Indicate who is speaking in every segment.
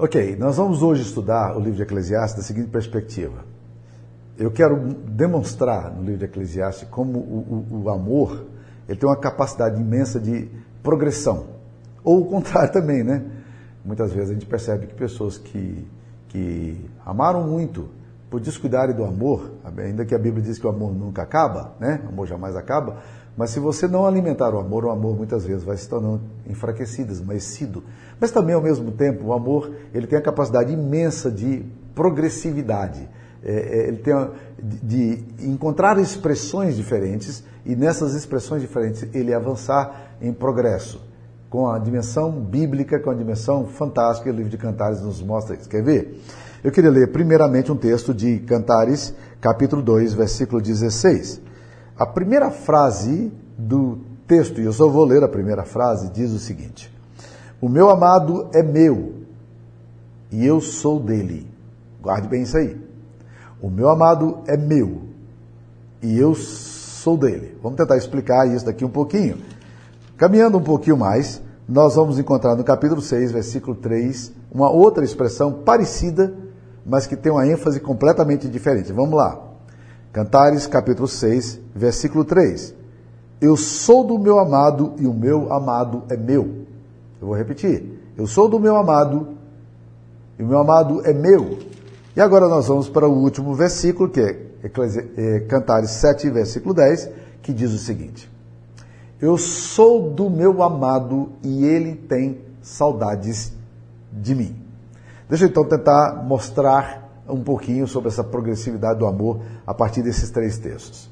Speaker 1: Ok, nós vamos hoje estudar o livro de Eclesiastes da seguinte perspectiva. Eu quero demonstrar no livro de Eclesiastes como o, o, o amor ele tem uma capacidade imensa de progressão. Ou o contrário também, né? Muitas vezes a gente percebe que pessoas que, que amaram muito por descuidarem do amor, ainda que a Bíblia diz que o amor nunca acaba, né? O amor jamais acaba, mas se você não alimentar o amor, o amor muitas vezes vai se tornando enfraquecido, esmaecido. Mas também, ao mesmo tempo, o amor ele tem a capacidade imensa de progressividade. É, é, ele tem a, de, de encontrar expressões diferentes e nessas expressões diferentes ele avançar em progresso com a dimensão bíblica, com a dimensão fantástica que o livro de Cantares nos mostra. Quer ver? Eu queria ler primeiramente um texto de Cantares, capítulo 2, versículo 16. A primeira frase do texto, e eu só vou ler a primeira frase, diz o seguinte: O meu amado é meu e eu sou dele. Guarde bem isso aí. O meu amado é meu e eu sou dele. Vamos tentar explicar isso daqui um pouquinho. Caminhando um pouquinho mais, nós vamos encontrar no capítulo 6, versículo 3, uma outra expressão parecida, mas que tem uma ênfase completamente diferente. Vamos lá. Cantares, capítulo 6, versículo 3. Eu sou do meu amado e o meu amado é meu. Eu vou repetir. Eu sou do meu amado e o meu amado é meu. E agora nós vamos para o último versículo, que é, é Cantares 7, versículo 10, que diz o seguinte: eu sou do meu amado e ele tem saudades de mim. Deixa eu então tentar mostrar um pouquinho sobre essa progressividade do amor a partir desses três textos.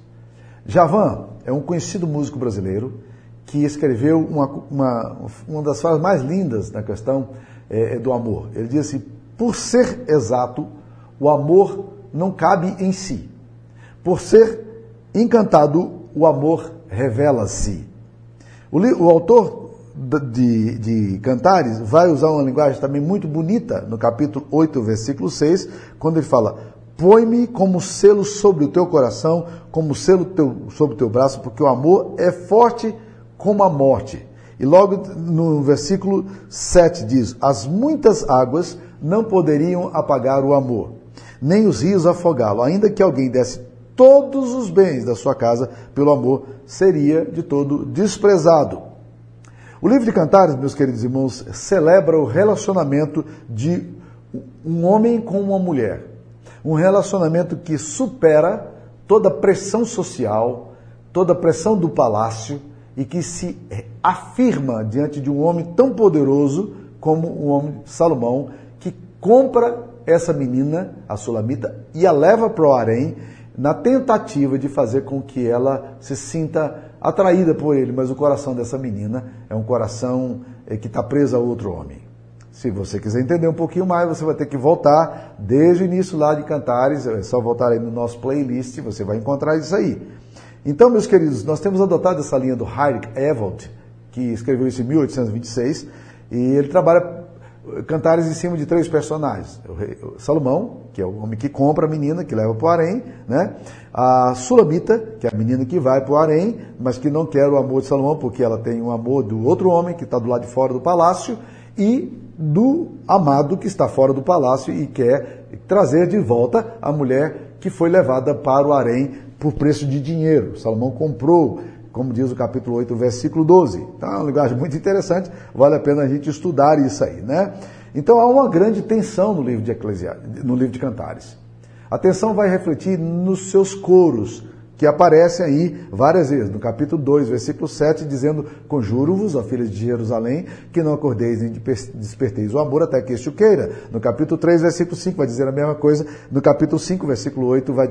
Speaker 1: Javan é um conhecido músico brasileiro que escreveu uma, uma, uma das frases mais lindas na questão é, do amor. Ele diz assim: por ser exato, o amor não cabe em si. Por ser encantado, o amor revela-se. O, o autor de, de, Cantares vai usar uma linguagem também muito bonita no capítulo 8, versículo 6, quando ele fala: Põe-me como selo sobre o teu coração, como selo teu, sobre o teu braço, porque o amor é forte como a morte. E logo no versículo 7 diz: As muitas águas não poderiam apagar o amor, nem os rios afogá-lo, ainda que alguém desse todos os bens da sua casa pelo amor, seria de todo desprezado. O livro de Cantares, meus queridos irmãos, celebra o relacionamento de um homem com uma mulher. Um relacionamento que supera toda pressão social, toda pressão do palácio e que se afirma diante de um homem tão poderoso como o homem Salomão, que compra essa menina, a Sulamita, e a leva para o harém na tentativa de fazer com que ela se sinta atraída por ele, mas o coração dessa menina é um coração é, que está preso a outro homem. Se você quiser entender um pouquinho mais, você vai ter que voltar desde o início lá de Cantares, é só voltar aí no nosso playlist, você vai encontrar isso aí. Então, meus queridos, nós temos adotado essa linha do Heinrich Evold, que escreveu isso em 1826, e ele trabalha cantares em cima de três personagens. O rei, o Salomão, que é o homem que compra a menina, que leva para o harém, né? A Sulamita, que é a menina que vai para o harém, mas que não quer o amor de Salomão, porque ela tem um amor do outro homem que está do lado de fora do palácio, e do amado que está fora do palácio e quer trazer de volta a mulher que foi levada para o harém por preço de dinheiro. Salomão comprou como diz o capítulo 8, versículo 12. Então é uma linguagem muito interessante, vale a pena a gente estudar isso aí, né? Então há uma grande tensão no livro de Eclesiastes, no livro de Cantares. A tensão vai refletir nos seus coros, que aparecem aí várias vezes, no capítulo 2, versículo 7, dizendo: Conjuro-vos, ó filhas de Jerusalém, que não acordeis nem desperteis o amor até que este o queira. No capítulo 3, versículo 5, vai dizer a mesma coisa. No capítulo 5, versículo 8, vai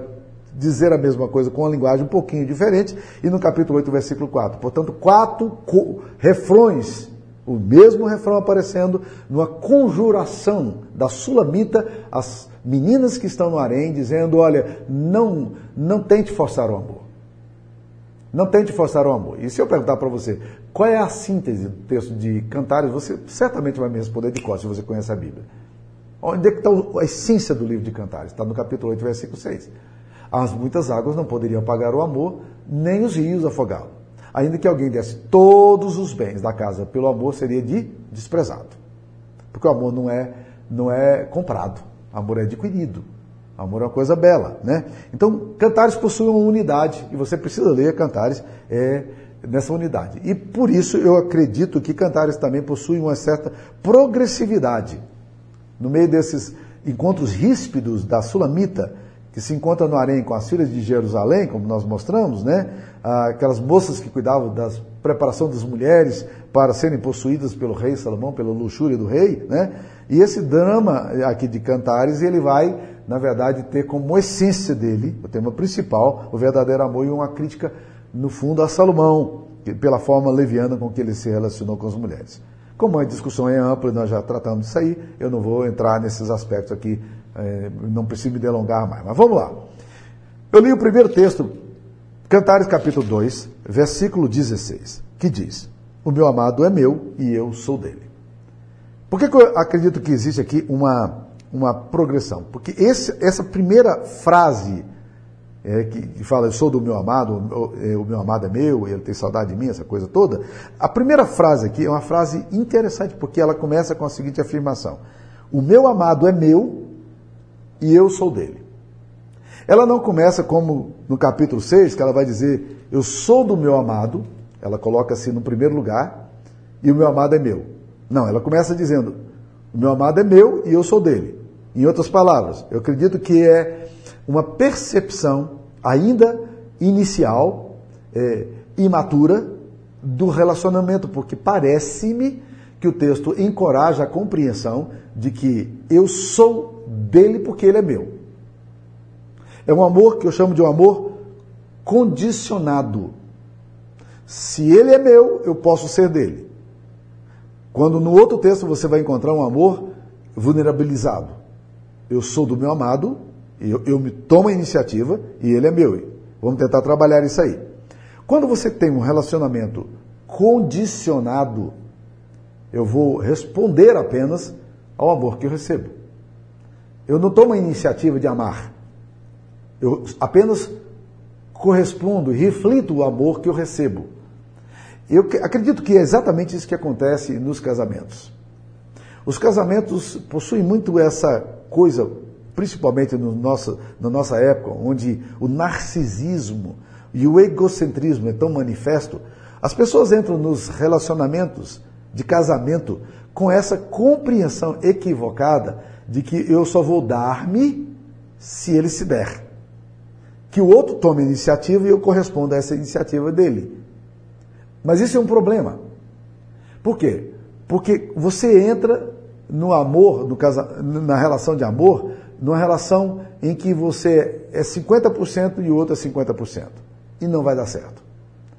Speaker 1: dizer a mesma coisa com uma linguagem um pouquinho diferente, e no capítulo 8, versículo 4. Portanto, quatro refrões, o mesmo refrão aparecendo numa conjuração da sulamita às meninas que estão no harém, dizendo: olha, não, não tente forçar o amor. Não tente forçar o amor. E se eu perguntar para você qual é a síntese do texto de Cantares, você certamente vai me responder de costas, se você conhece a Bíblia. Onde é que está a essência do livro de Cantares? Está no capítulo 8, versículo 6. As muitas águas não poderiam apagar o amor, nem os rios afogá-lo. Ainda que alguém desse todos os bens da casa pelo amor, seria de desprezado. Porque o amor não é não é comprado, amor é adquirido. Amor é uma coisa bela, né? Então, Cantares possui uma unidade e você precisa ler Cantares é, nessa unidade. E por isso eu acredito que Cantares também possui uma certa progressividade. No meio desses encontros ríspidos da Sulamita, que se encontra no harém com as filhas de Jerusalém, como nós mostramos, né? Aquelas moças que cuidavam da preparação das mulheres para serem possuídas pelo rei Salomão, pela luxúria do rei, né? E esse drama aqui de Cantares, ele vai, na verdade, ter como essência dele, o tema principal, o verdadeiro amor e uma crítica, no fundo, a Salomão, pela forma leviana com que ele se relacionou com as mulheres. Como a discussão é ampla, nós já tratamos disso aí, eu não vou entrar nesses aspectos aqui é, não preciso me delongar mais. Mas vamos lá. Eu li o primeiro texto, Cantares capítulo 2, versículo 16, que diz: O meu amado é meu e eu sou dele. Por que, que eu acredito que existe aqui uma, uma progressão? Porque esse, essa primeira frase é, que fala, eu sou do meu amado, o, é, o meu amado é meu, ele tem saudade de mim, essa coisa toda. A primeira frase aqui é uma frase interessante, porque ela começa com a seguinte afirmação: O meu amado é meu e eu sou dele. Ela não começa como no capítulo 6, que ela vai dizer, eu sou do meu amado, ela coloca assim no primeiro lugar, e o meu amado é meu. Não, ela começa dizendo, o meu amado é meu e eu sou dele. Em outras palavras, eu acredito que é uma percepção ainda inicial, é, imatura, do relacionamento, porque parece-me que o texto encoraja a compreensão de que eu sou dele porque ele é meu. É um amor que eu chamo de um amor condicionado. Se ele é meu, eu posso ser dele. Quando no outro texto você vai encontrar um amor vulnerabilizado. Eu sou do meu amado, eu, eu me tomo a iniciativa e ele é meu. Vamos tentar trabalhar isso aí. Quando você tem um relacionamento condicionado, eu vou responder apenas ao amor que eu recebo. Eu não tomo a iniciativa de amar. Eu apenas correspondo e reflito o amor que eu recebo. Eu acredito que é exatamente isso que acontece nos casamentos. Os casamentos possuem muito essa coisa, principalmente no nosso, na nossa época, onde o narcisismo e o egocentrismo é tão manifesto. As pessoas entram nos relacionamentos de casamento com essa compreensão equivocada de que eu só vou dar-me se ele se der. Que o outro tome a iniciativa e eu corresponda a essa iniciativa dele. Mas isso é um problema. Por quê? Porque você entra no amor, no casa, na relação de amor, numa relação em que você é 50% e o outro é 50%. E não vai dar certo.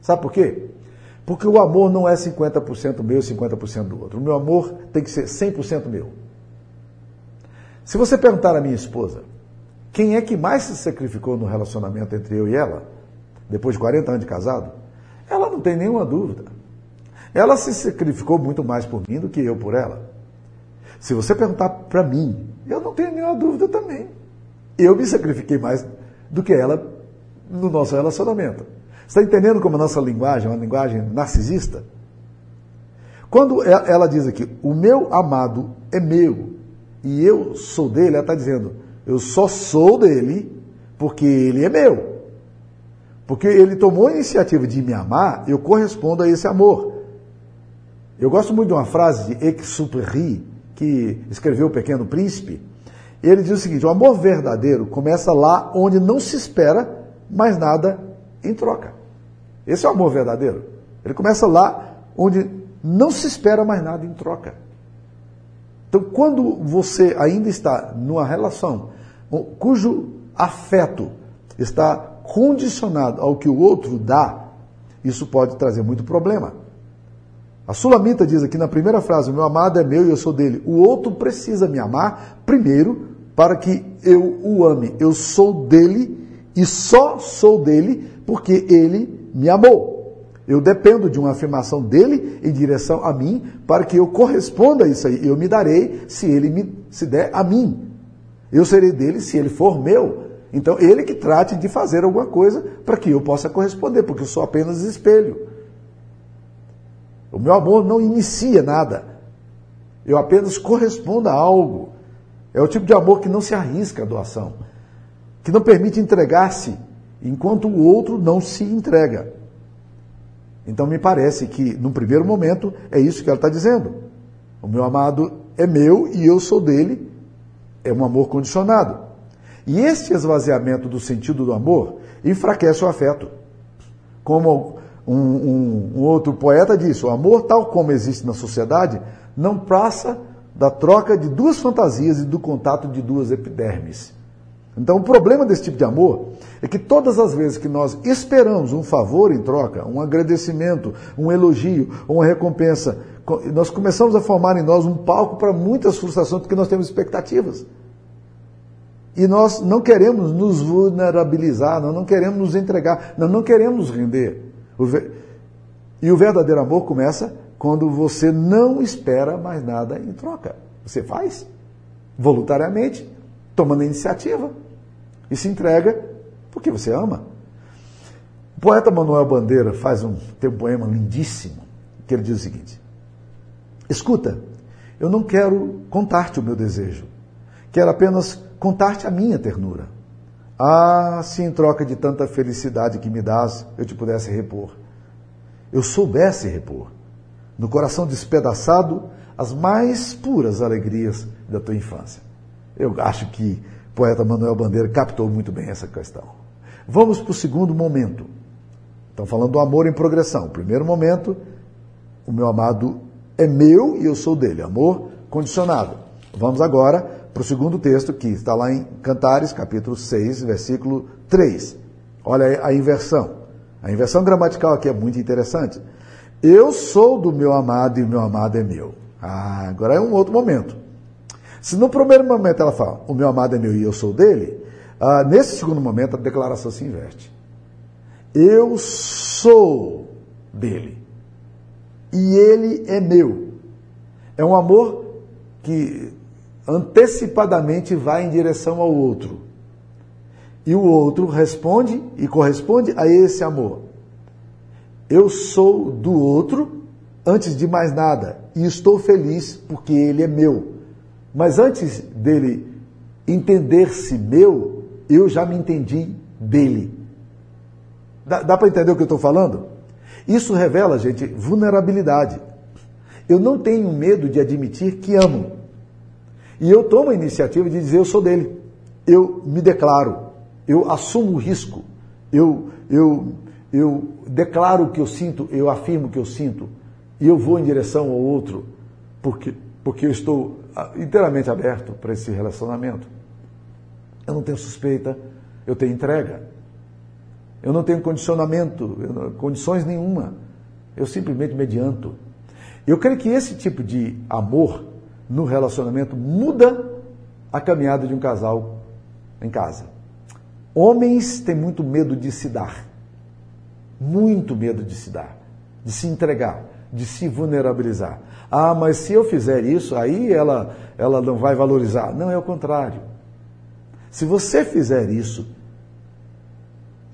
Speaker 1: Sabe por quê? Porque o amor não é 50% meu e 50% do outro. O meu amor tem que ser 100% meu. Se você perguntar à minha esposa, quem é que mais se sacrificou no relacionamento entre eu e ela, depois de 40 anos de casado, ela não tem nenhuma dúvida. Ela se sacrificou muito mais por mim do que eu por ela. Se você perguntar para mim, eu não tenho nenhuma dúvida também. Eu me sacrifiquei mais do que ela no nosso relacionamento. Está entendendo como a nossa linguagem é uma linguagem narcisista? Quando ela diz aqui, o meu amado é meu, e eu sou dele, ela está dizendo, eu só sou dele porque ele é meu. Porque ele tomou a iniciativa de me amar, eu correspondo a esse amor. Eu gosto muito de uma frase de Exupéry, que escreveu O Pequeno Príncipe. Ele diz o seguinte: o amor verdadeiro começa lá onde não se espera mais nada em troca. Esse é o amor verdadeiro. Ele começa lá onde não se espera mais nada em troca. Então, quando você ainda está numa relação cujo afeto está condicionado ao que o outro dá, isso pode trazer muito problema. A Sulamita diz aqui na primeira frase: meu amado é meu e eu sou dele. O outro precisa me amar primeiro para que eu o ame. Eu sou dele e só sou dele porque ele me amou. Eu dependo de uma afirmação dele em direção a mim para que eu corresponda a isso aí. Eu me darei se ele me se der a mim. Eu serei dele se ele for meu. Então, ele que trate de fazer alguma coisa para que eu possa corresponder, porque eu sou apenas espelho. O meu amor não inicia nada. Eu apenas correspondo a algo. É o tipo de amor que não se arrisca a doação, que não permite entregar-se enquanto o outro não se entrega. Então me parece que, num primeiro momento, é isso que ela está dizendo. O meu amado é meu e eu sou dele. É um amor condicionado. E este esvaziamento do sentido do amor enfraquece o afeto. Como um, um, um outro poeta disse, o amor, tal como existe na sociedade, não passa da troca de duas fantasias e do contato de duas epidermes. Então, o problema desse tipo de amor é que todas as vezes que nós esperamos um favor em troca, um agradecimento, um elogio, uma recompensa, nós começamos a formar em nós um palco para muitas frustrações porque nós temos expectativas. E nós não queremos nos vulnerabilizar, nós não queremos nos entregar, nós não queremos nos render. E o verdadeiro amor começa quando você não espera mais nada em troca. Você faz voluntariamente, tomando a iniciativa e se entrega porque você ama. O poeta Manuel Bandeira faz um, tem um poema lindíssimo que ele diz o seguinte: Escuta, eu não quero contar-te o meu desejo, quero apenas contar-te a minha ternura. Ah, se em troca de tanta felicidade que me dás, eu te pudesse repor. Eu soubesse repor, no coração despedaçado, as mais puras alegrias da tua infância. Eu acho que poeta Manuel Bandeira captou muito bem essa questão. Vamos para o segundo momento. Estão falando do amor em progressão. Primeiro momento, o meu amado é meu e eu sou dele. Amor condicionado. Vamos agora para o segundo texto, que está lá em Cantares, capítulo 6, versículo 3. Olha a inversão. A inversão gramatical aqui é muito interessante. Eu sou do meu amado e o meu amado é meu. Ah, agora é um outro momento. Se no primeiro momento ela fala, o meu amado é meu e eu sou dele, ah, nesse segundo momento a declaração se inverte. Eu sou dele e ele é meu. É um amor que antecipadamente vai em direção ao outro. E o outro responde e corresponde a esse amor. Eu sou do outro antes de mais nada e estou feliz porque ele é meu. Mas antes dele entender-se meu, eu já me entendi dele. Dá, dá para entender o que eu estou falando? Isso revela, gente, vulnerabilidade. Eu não tenho medo de admitir que amo. E eu tomo a iniciativa de dizer eu sou dele. Eu me declaro. Eu assumo o risco. Eu, eu, eu declaro o que eu sinto, eu afirmo o que eu sinto. E eu vou em direção ao outro porque, porque eu estou ah, inteiramente aberto para esse relacionamento. Eu não tenho suspeita, eu tenho entrega. Eu não tenho condicionamento, condições nenhuma. Eu simplesmente me adianto. Eu creio que esse tipo de amor no relacionamento muda a caminhada de um casal em casa. Homens têm muito medo de se dar. Muito medo de se dar, de se entregar, de se vulnerabilizar. Ah, mas se eu fizer isso, aí ela, ela não vai valorizar. Não, é o contrário. Se você fizer isso,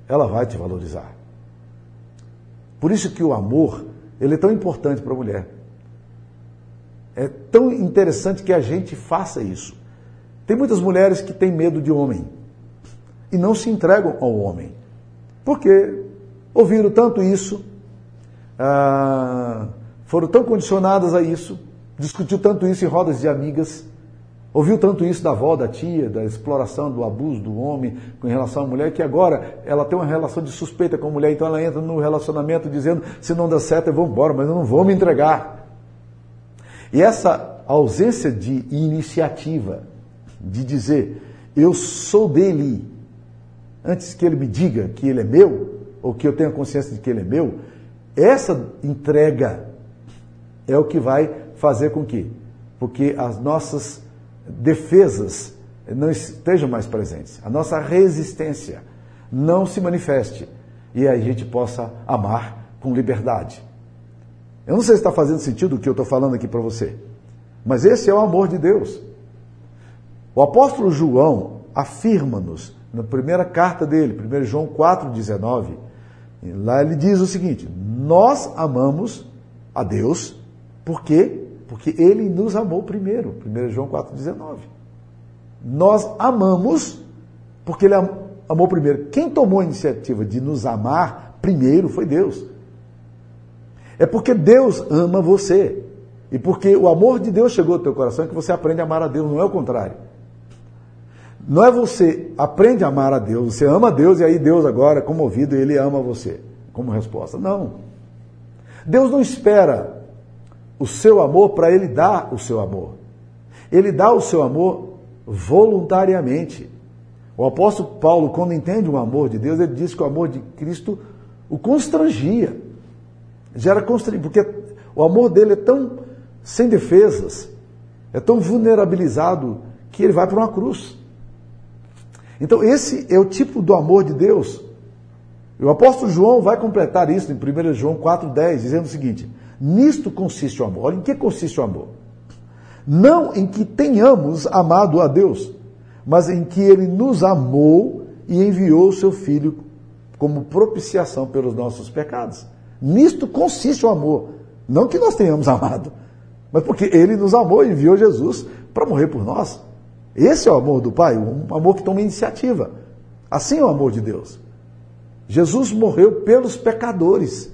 Speaker 1: ela vai te valorizar. Por isso que o amor, ele é tão importante para a mulher. É tão interessante que a gente faça isso. Tem muitas mulheres que têm medo de homem e não se entregam ao homem. Porque ouviram tanto isso, ah, foram tão condicionadas a isso, discutiu tanto isso em rodas de amigas, ouviu tanto isso da avó, da tia, da exploração, do abuso do homem com relação à mulher, que agora ela tem uma relação de suspeita com a mulher, então ela entra no relacionamento dizendo: se não dá certo, eu vou embora, mas eu não vou me entregar. E essa ausência de iniciativa, de dizer, eu sou dele, antes que ele me diga que ele é meu, ou que eu tenha consciência de que ele é meu, essa entrega é o que vai fazer com que, porque as nossas defesas não estejam mais presentes, a nossa resistência não se manifeste e a gente possa amar com liberdade. Eu não sei se está fazendo sentido o que eu estou falando aqui para você, mas esse é o amor de Deus. O apóstolo João afirma-nos, na primeira carta dele, 1 João 4,19, lá ele diz o seguinte: Nós amamos a Deus, por quê? Porque ele nos amou primeiro, 1 João 4,19. Nós amamos porque Ele amou primeiro. Quem tomou a iniciativa de nos amar primeiro foi Deus. É porque Deus ama você. E porque o amor de Deus chegou ao teu coração que você aprende a amar a Deus, não é o contrário. Não é você aprende a amar a Deus, você ama a Deus e aí Deus agora, comovido, ele ama você como resposta. Não. Deus não espera o seu amor para ele dar o seu amor. Ele dá o seu amor voluntariamente. O apóstolo Paulo, quando entende o amor de Deus, ele diz que o amor de Cristo o constrangia. Gera constrangimento, porque o amor dele é tão sem defesas, é tão vulnerabilizado que ele vai para uma cruz. Então, esse é o tipo do amor de Deus. O apóstolo João vai completar isso em 1 João 4,10, dizendo o seguinte: Nisto consiste o amor. Olha, em que consiste o amor? Não em que tenhamos amado a Deus, mas em que ele nos amou e enviou o seu Filho como propiciação pelos nossos pecados. Nisto consiste o amor. Não que nós tenhamos amado, mas porque ele nos amou e enviou Jesus para morrer por nós. Esse é o amor do Pai, um amor que toma iniciativa. Assim é o amor de Deus. Jesus morreu pelos pecadores.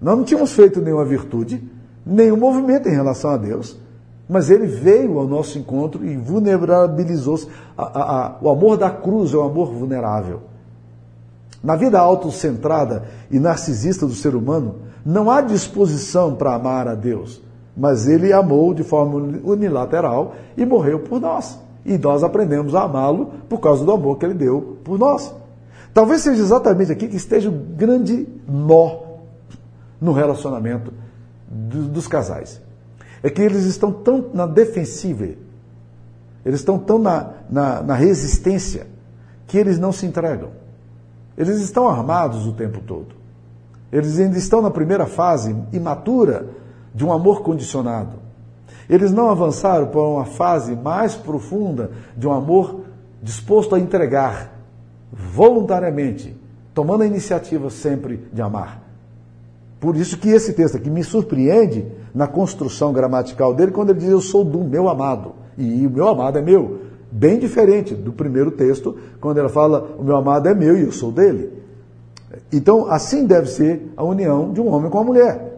Speaker 1: Nós não tínhamos feito nenhuma virtude, nenhum movimento em relação a Deus, mas ele veio ao nosso encontro e vulnerabilizou-se. O amor da cruz é o amor vulnerável. Na vida autocentrada e narcisista do ser humano, não há disposição para amar a Deus mas ele amou de forma unilateral e morreu por nós. E nós aprendemos a amá-lo por causa do amor que ele deu por nós. Talvez seja exatamente aqui que esteja o grande nó no relacionamento dos casais. É que eles estão tão na defensiva, eles estão tão na, na, na resistência, que eles não se entregam. Eles estão armados o tempo todo. Eles ainda estão na primeira fase imatura de um amor condicionado. Eles não avançaram para uma fase mais profunda de um amor disposto a entregar voluntariamente, tomando a iniciativa sempre de amar. Por isso que esse texto aqui me surpreende na construção gramatical dele quando ele diz eu sou do meu amado e o meu amado é meu, bem diferente do primeiro texto quando ela fala o meu amado é meu e eu sou dele. Então assim deve ser a união de um homem com a mulher.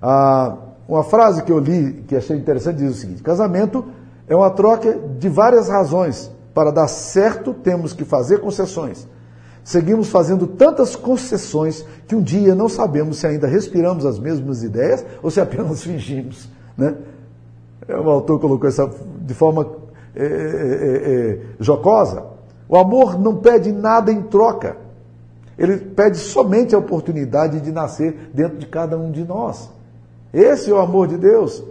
Speaker 1: Ah, uma frase que eu li, que achei interessante, diz o seguinte: casamento é uma troca de várias razões. Para dar certo, temos que fazer concessões. Seguimos fazendo tantas concessões que um dia não sabemos se ainda respiramos as mesmas ideias ou se apenas fingimos. Né? O autor colocou essa de forma é, é, é, jocosa. O amor não pede nada em troca. Ele pede somente a oportunidade de nascer dentro de cada um de nós. Esse é o amor de Deus.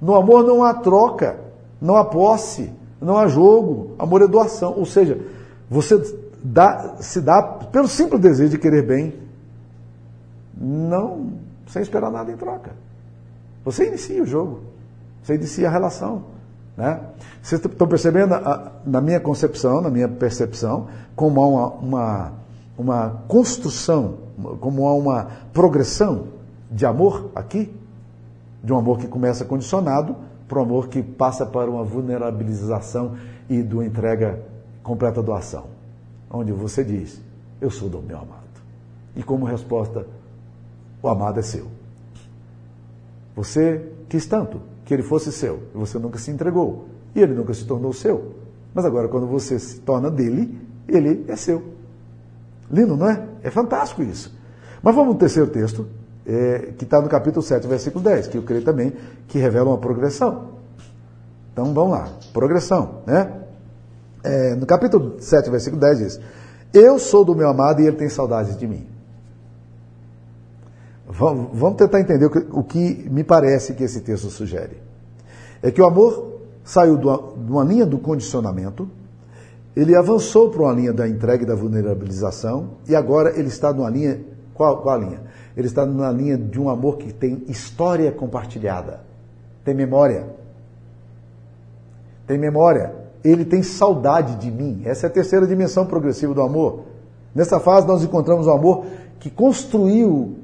Speaker 1: No amor não há troca, não há posse, não há jogo. Amor é doação. Ou seja, você dá, se dá pelo simples desejo de querer bem, não sem esperar nada em troca. Você inicia o jogo, você inicia a relação. Né? Vocês estão percebendo, na minha concepção, na minha percepção, como há uma, uma, uma construção, como há uma progressão de amor aqui? De um amor que começa condicionado para um amor que passa para uma vulnerabilização e de uma entrega completa doação, onde você diz: Eu sou do meu amado. E como resposta, o amado é seu. Você quis tanto que ele fosse seu, e você nunca se entregou, e ele nunca se tornou seu. Mas agora, quando você se torna dele, ele é seu. Lindo, não é? É fantástico isso. Mas vamos ao terceiro texto, é, que está no capítulo 7, versículo 10, que eu creio também que revela uma progressão. Então vamos lá, progressão, né? É, no capítulo 7, versículo 10 diz: Eu sou do meu amado e ele tem saudades de mim. Vamos, vamos tentar entender o que, o que, me parece que esse texto sugere. É que o amor saiu de uma, de uma linha do condicionamento, ele avançou para uma linha da entrega e da vulnerabilização, e agora ele está numa linha. Qual, qual a linha? Ele está na linha de um amor que tem história compartilhada, tem memória. Tem memória. Ele tem saudade de mim. Essa é a terceira dimensão progressiva do amor. Nessa fase, nós encontramos um amor que construiu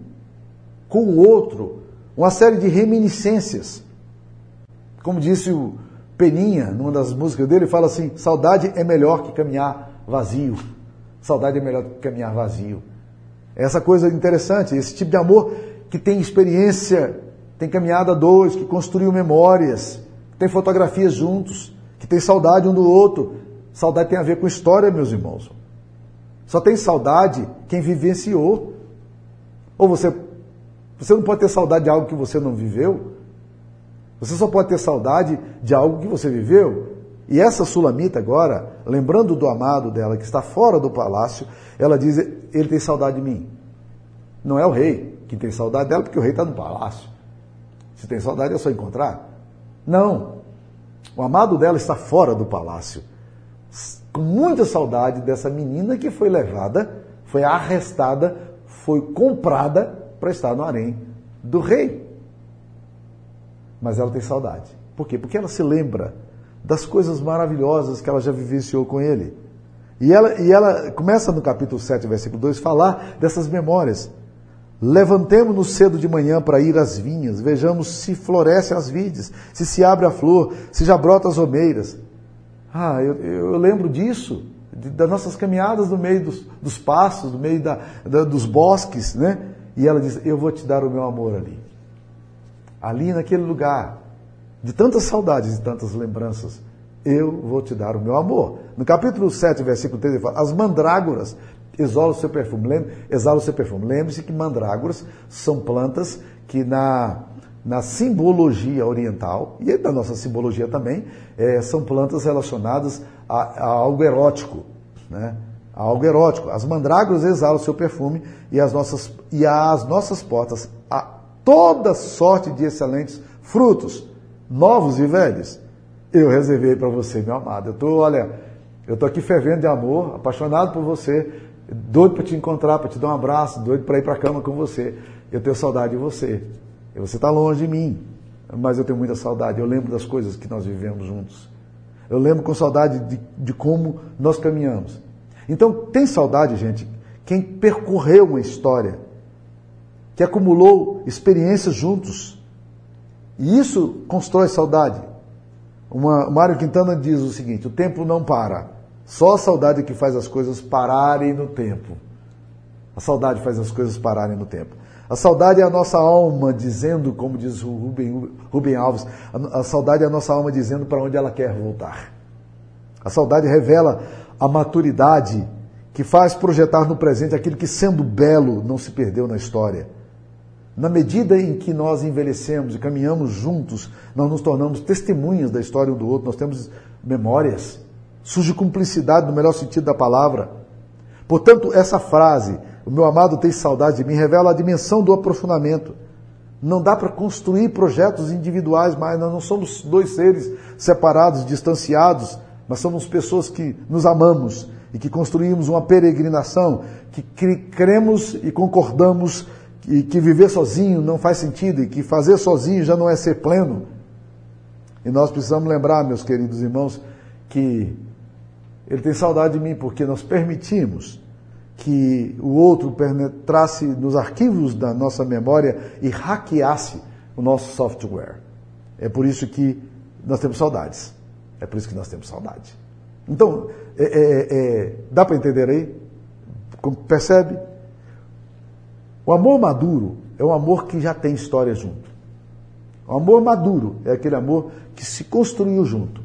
Speaker 1: com o outro uma série de reminiscências. Como disse o, Peninha, numa das músicas dele, fala assim: saudade é melhor que caminhar vazio. Saudade é melhor que caminhar vazio. Essa coisa interessante, esse tipo de amor que tem experiência, tem caminhada dois, que construiu memórias, tem fotografias juntos, que tem saudade um do outro. Saudade tem a ver com história, meus irmãos. Só tem saudade quem vivenciou. Ou você, você não pode ter saudade de algo que você não viveu. Você só pode ter saudade de algo que você viveu. E essa sulamita agora, lembrando do amado dela que está fora do palácio, ela diz: ele tem saudade de mim. Não é o rei que tem saudade dela, porque o rei está no palácio. Se tem saudade é só encontrar. Não. O amado dela está fora do palácio. Com muita saudade dessa menina que foi levada, foi arrestada, foi comprada para estar no harém do rei. Mas ela tem saudade. Por quê? Porque ela se lembra das coisas maravilhosas que ela já vivenciou com ele. E ela, e ela começa no capítulo 7, versículo 2, falar dessas memórias. Levantemo-nos cedo de manhã para ir às vinhas, vejamos se florescem as vides, se se abre a flor, se já brota as omeiras. Ah, eu, eu lembro disso, de, das nossas caminhadas no meio dos, dos passos, no meio da, da, dos bosques, né? E ela diz: Eu vou te dar o meu amor ali. Ali naquele lugar, de tantas saudades e tantas lembranças, eu vou te dar o meu amor. No capítulo 7, versículo 3, ele fala: As mandrágoras exalam o seu perfume. Exalam o seu perfume. Lembre-se que mandrágoras são plantas que na, na simbologia oriental, e da nossa simbologia também, é, são plantas relacionadas a, a algo erótico. Né? A algo erótico. As mandrágoras exalam o seu perfume e as nossas, e às nossas portas há toda sorte de excelentes frutos novos e velhos, eu reservei para você, meu amado. Eu estou, olha, eu estou aqui fervendo de amor, apaixonado por você, doido para te encontrar, para te dar um abraço, doido para ir para a cama com você. Eu tenho saudade de você. E você está longe de mim, mas eu tenho muita saudade. Eu lembro das coisas que nós vivemos juntos. Eu lembro com saudade de, de como nós caminhamos. Então, tem saudade, gente, quem percorreu uma história, que acumulou experiências juntos e isso constrói saudade. Uma, Mário Quintana diz o seguinte: o tempo não para. Só a saudade que faz as coisas pararem no tempo. A saudade faz as coisas pararem no tempo. A saudade é a nossa alma dizendo, como diz o Rubem, Rubem Alves, a, a saudade é a nossa alma dizendo para onde ela quer voltar. A saudade revela a maturidade que faz projetar no presente aquilo que, sendo belo, não se perdeu na história. Na medida em que nós envelhecemos e caminhamos juntos, nós nos tornamos testemunhas da história um do outro, nós temos memórias, surge cumplicidade no melhor sentido da palavra. Portanto, essa frase, o meu amado tem saudade de mim, revela a dimensão do aprofundamento. Não dá para construir projetos individuais mais, nós não somos dois seres separados, distanciados, mas somos pessoas que nos amamos e que construímos uma peregrinação, que cremos e concordamos e que viver sozinho não faz sentido e que fazer sozinho já não é ser pleno. E nós precisamos lembrar, meus queridos irmãos, que ele tem saudade de mim porque nós permitimos que o outro penetrasse nos arquivos da nossa memória e hackeasse o nosso software. É por isso que nós temos saudades. É por isso que nós temos saudade. Então, é, é, é, dá para entender aí? Percebe? O amor maduro é um amor que já tem história junto. O amor maduro é aquele amor que se construiu junto.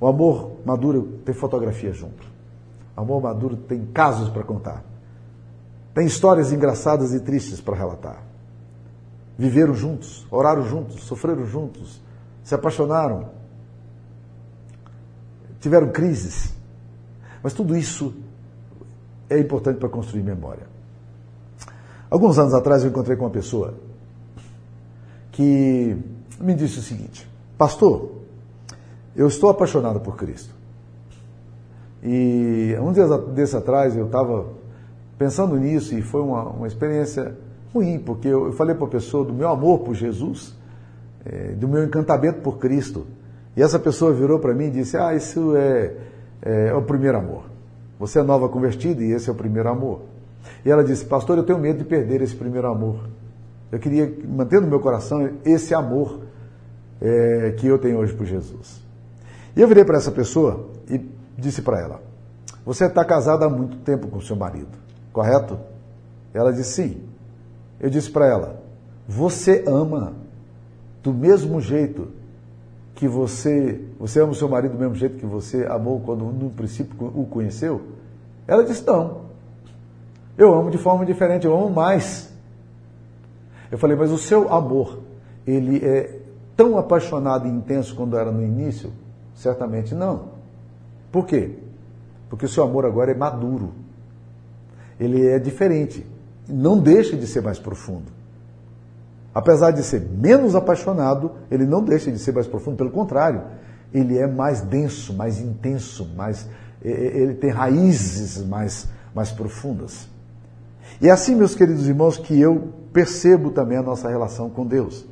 Speaker 1: O amor maduro tem fotografia junto. O amor maduro tem casos para contar. Tem histórias engraçadas e tristes para relatar. Viveram juntos, oraram juntos, sofreram juntos, se apaixonaram, tiveram crises. Mas tudo isso é importante para construir memória. Alguns anos atrás eu encontrei com uma pessoa que me disse o seguinte: Pastor, eu estou apaixonado por Cristo. E um dia desse atrás eu estava pensando nisso e foi uma, uma experiência ruim, porque eu, eu falei para a pessoa do meu amor por Jesus, é, do meu encantamento por Cristo. E essa pessoa virou para mim e disse: Ah, isso é, é, é o primeiro amor. Você é nova convertida e esse é o primeiro amor. E ela disse: Pastor, eu tenho medo de perder esse primeiro amor. Eu queria manter no meu coração esse amor é, que eu tenho hoje por Jesus. E eu virei para essa pessoa e disse para ela: Você está casada há muito tempo com seu marido, correto? Ela disse sim. Eu disse para ela: Você ama do mesmo jeito que você. Você ama o seu marido do mesmo jeito que você amou quando no princípio o conheceu? Ela disse: Não. Eu amo de forma diferente, eu amo mais. Eu falei, mas o seu amor, ele é tão apaixonado e intenso quando era no início? Certamente não. Por quê? Porque o seu amor agora é maduro. Ele é diferente. Não deixa de ser mais profundo. Apesar de ser menos apaixonado, ele não deixa de ser mais profundo, pelo contrário, ele é mais denso, mais intenso, mais, ele tem raízes mais, mais profundas. E é assim, meus queridos irmãos, que eu percebo também a nossa relação com Deus.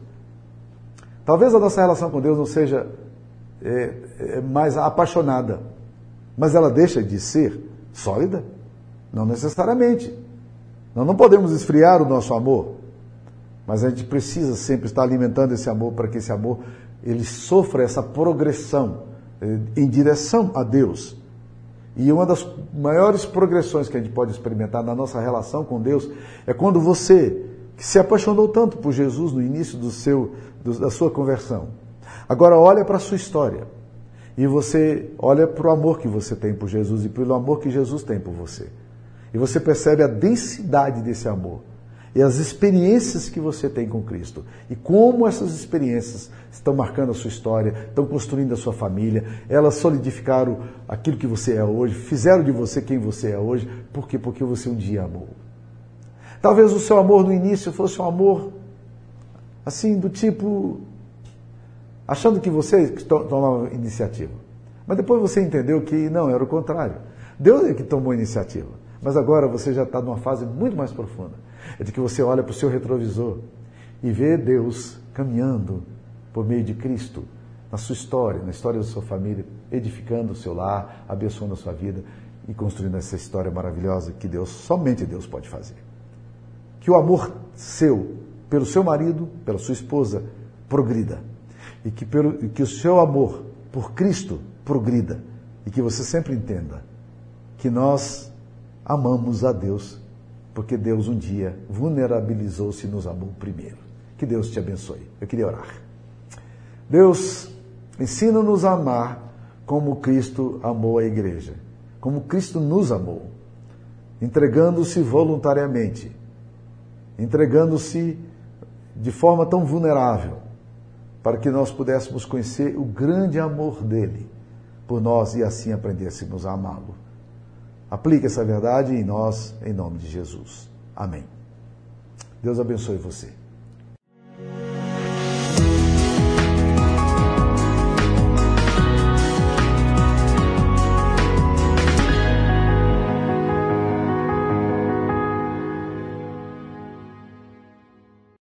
Speaker 1: Talvez a nossa relação com Deus não seja é, é, mais apaixonada, mas ela deixa de ser sólida? Não necessariamente. Nós não podemos esfriar o nosso amor, mas a gente precisa sempre estar alimentando esse amor para que esse amor ele sofra essa progressão é, em direção a Deus. E uma das maiores progressões que a gente pode experimentar na nossa relação com Deus é quando você, que se apaixonou tanto por Jesus no início do seu, do, da sua conversão, agora olha para a sua história e você olha para o amor que você tem por Jesus e pelo amor que Jesus tem por você. E você percebe a densidade desse amor e as experiências que você tem com Cristo. E como essas experiências estão marcando a sua história, estão construindo a sua família, elas solidificaram aquilo que você é hoje, fizeram de você quem você é hoje. Por quê? Porque você um dia amou. Talvez o seu amor no início fosse um amor assim, do tipo. achando que você tomava iniciativa. Mas depois você entendeu que não, era o contrário. Deus é que tomou a iniciativa. Mas agora você já está numa fase muito mais profunda é de que você olha para o seu retrovisor e vê Deus caminhando por meio de Cristo na sua história, na história da sua família, edificando o seu lar, abençoando a sua vida e construindo essa história maravilhosa que Deus, somente Deus pode fazer. Que o amor seu pelo seu marido, pela sua esposa, progrida. E que, pelo, que o seu amor por Cristo progrida. E que você sempre entenda que nós amamos a Deus porque Deus um dia vulnerabilizou-se e nos amou primeiro. Que Deus te abençoe. Eu queria orar. Deus, ensina-nos a amar como Cristo amou a igreja, como Cristo nos amou, entregando-se voluntariamente, entregando-se de forma tão vulnerável, para que nós pudéssemos conhecer o grande amor dele por nós e assim aprendêssemos a amá-lo. Aplique essa verdade em nós, em nome de Jesus. Amém. Deus abençoe você.